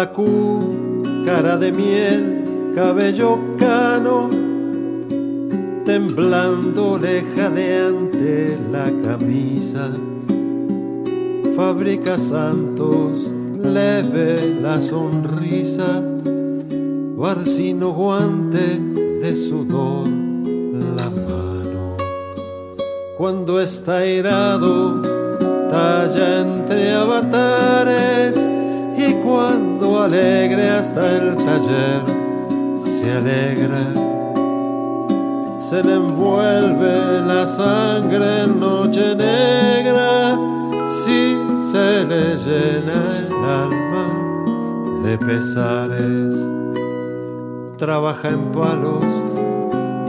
la cara de miel, cabello cano, temblando ante la camisa, fabrica santos, leve la sonrisa, barcino guante de sudor la mano. Cuando está irado, talla entre avatares alegre hasta el taller se alegra, se le envuelve la sangre en noche negra, si se le llena el alma de pesares, trabaja en palos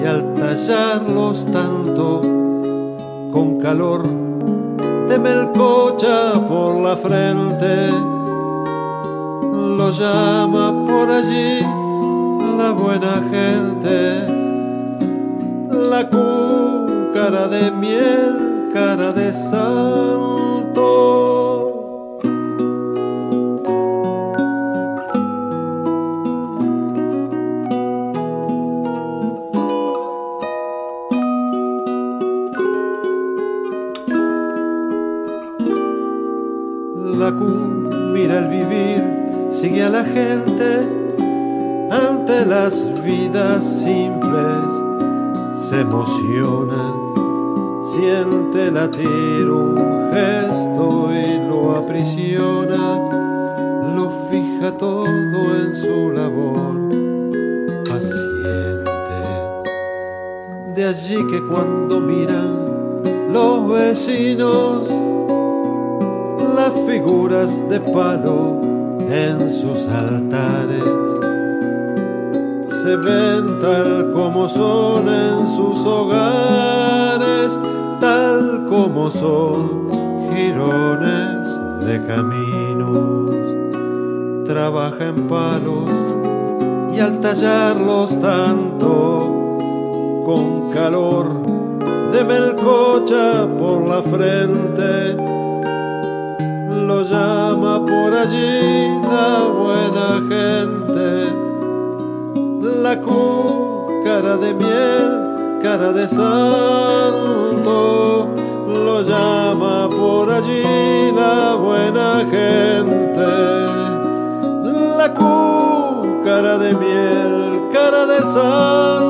y al tallarlos tanto con calor de melcocha por la frente llama por allí la buena gente, la cara de miel, cara de santo. La mira el vivir sigue a la gente ante las vidas simples, se emociona, siente latir un gesto y lo aprisiona, lo fija todo en su labor. Paciente. De allí que cuando miran los vecinos, las figuras de palo en sus altares. Se ven tal como son en sus hogares, tal como son girones de caminos. Trabaja en palos y al tallarlos tanto, con calor de melcocha por la frente, lo llama por allí la buena gente. La cara de miel, cara de santo, lo llama por allí la buena gente. La cara de miel, cara de santo